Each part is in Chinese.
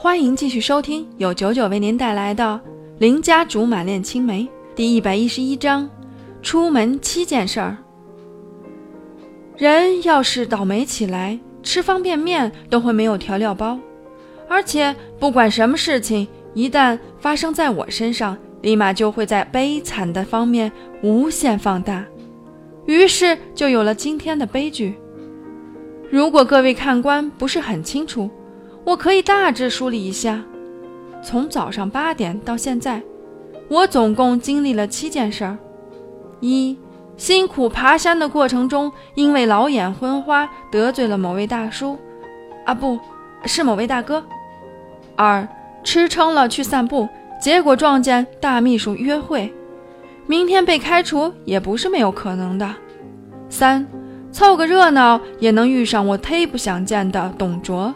欢迎继续收听由九九为您带来的《邻家竹马恋青梅》第一百一十一章：出门七件事儿。人要是倒霉起来，吃方便面都会没有调料包，而且不管什么事情，一旦发生在我身上，立马就会在悲惨的方面无限放大，于是就有了今天的悲剧。如果各位看官不是很清楚，我可以大致梳理一下：从早上八点到现在，我总共经历了七件事儿。一、辛苦爬山的过程中，因为老眼昏花得罪了某位大叔，啊，不是某位大哥。二、吃撑了去散步，结果撞见大秘书约会，明天被开除也不是没有可能的。三。凑个热闹也能遇上我忒不想见的董卓。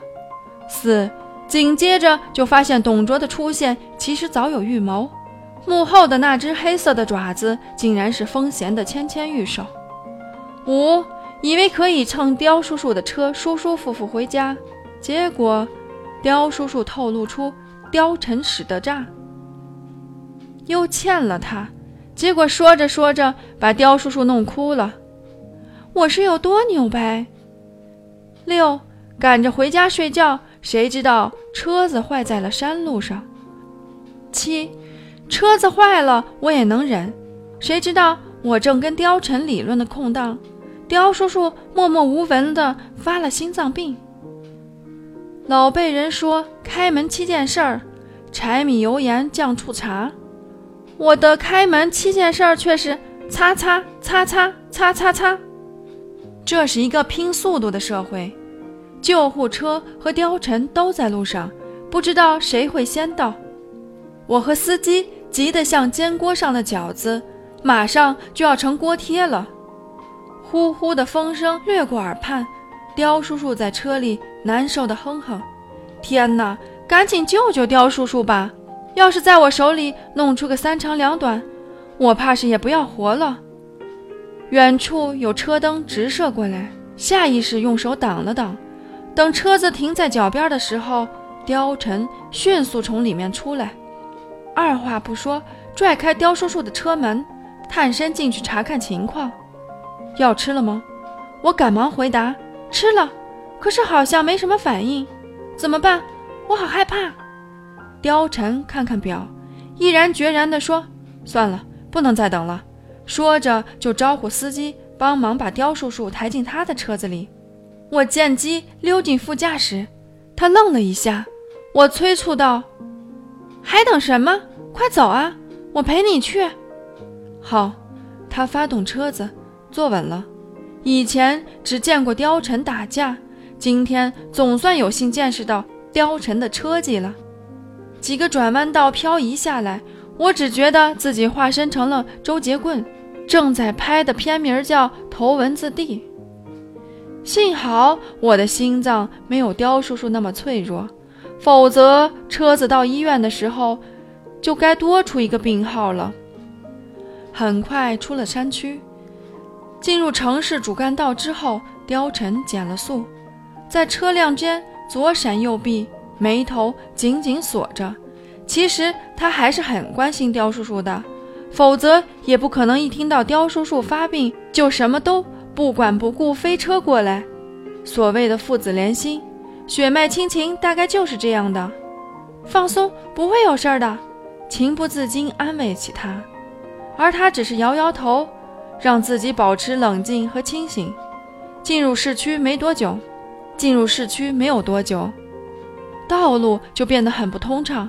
四，紧接着就发现董卓的出现其实早有预谋，幕后的那只黑色的爪子竟然是风贤的芊芊玉手。五，以为可以乘刁叔叔的车舒舒服服回家，结果刁叔叔透露出貂蝉使的诈，又欠了他，结果说着说着把刁叔叔弄哭了。我是有多牛掰？六，赶着回家睡觉，谁知道车子坏在了山路上。七，车子坏了我也能忍，谁知道我正跟貂蝉理论的空档，貂叔叔默默无闻的发了心脏病。老辈人说开门七件事儿，柴米油盐酱醋茶，我的开门七件事儿却是擦擦擦擦擦擦擦。这是一个拼速度的社会，救护车和貂蝉都在路上，不知道谁会先到。我和司机急得像煎锅上的饺子，马上就要成锅贴了。呼呼的风声掠过耳畔，刁叔叔在车里难受的哼哼：“天哪，赶紧救救刁叔叔吧！要是在我手里弄出个三长两短，我怕是也不要活了。”远处有车灯直射过来，下意识用手挡了挡。等车子停在脚边的时候，貂蝉迅速从里面出来，二话不说拽开刁叔叔的车门，探身进去查看情况。要吃了吗？我赶忙回答：吃了，可是好像没什么反应，怎么办？我好害怕。貂蝉看看表，毅然决然地说：算了，不能再等了。说着，就招呼司机帮忙把刁叔叔抬进他的车子里。我见机溜进副驾驶，他愣了一下。我催促道：“还等什么？快走啊！我陪你去。”好，他发动车子，坐稳了。以前只见过貂蝉打架，今天总算有幸见识到貂蝉的车技了。几个转弯道漂移下来。我只觉得自己化身成了周杰棍，正在拍的片名叫《头文字 D》。幸好我的心脏没有刁叔叔那么脆弱，否则车子到医院的时候就该多出一个病号了。很快出了山区，进入城市主干道之后，貂蝉减了速，在车辆间左闪右避，眉头紧紧锁着。其实他还是很关心刁叔叔的，否则也不可能一听到刁叔叔发病就什么都不管不顾飞车过来。所谓的父子连心，血脉亲情大概就是这样的。放松，不会有事儿的。情不自禁安慰起他，而他只是摇摇头，让自己保持冷静和清醒。进入市区没多久，进入市区没有多久，道路就变得很不通畅。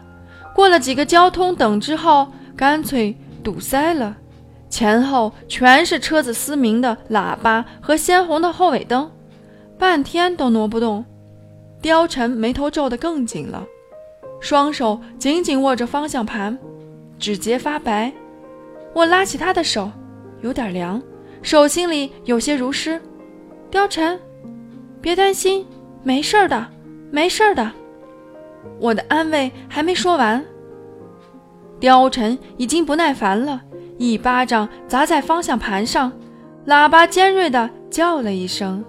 过了几个交通等之后，干脆堵塞了，前后全是车子嘶鸣的喇叭和鲜红的后尾灯，半天都挪不动。貂蝉眉头皱得更紧了，双手紧紧握着方向盘，指节发白。我拉起他的手，有点凉，手心里有些如湿。貂蝉，别担心，没事的，没事的。我的安慰还没说完，貂蝉已经不耐烦了，一巴掌砸在方向盘上，喇叭尖锐的叫了一声。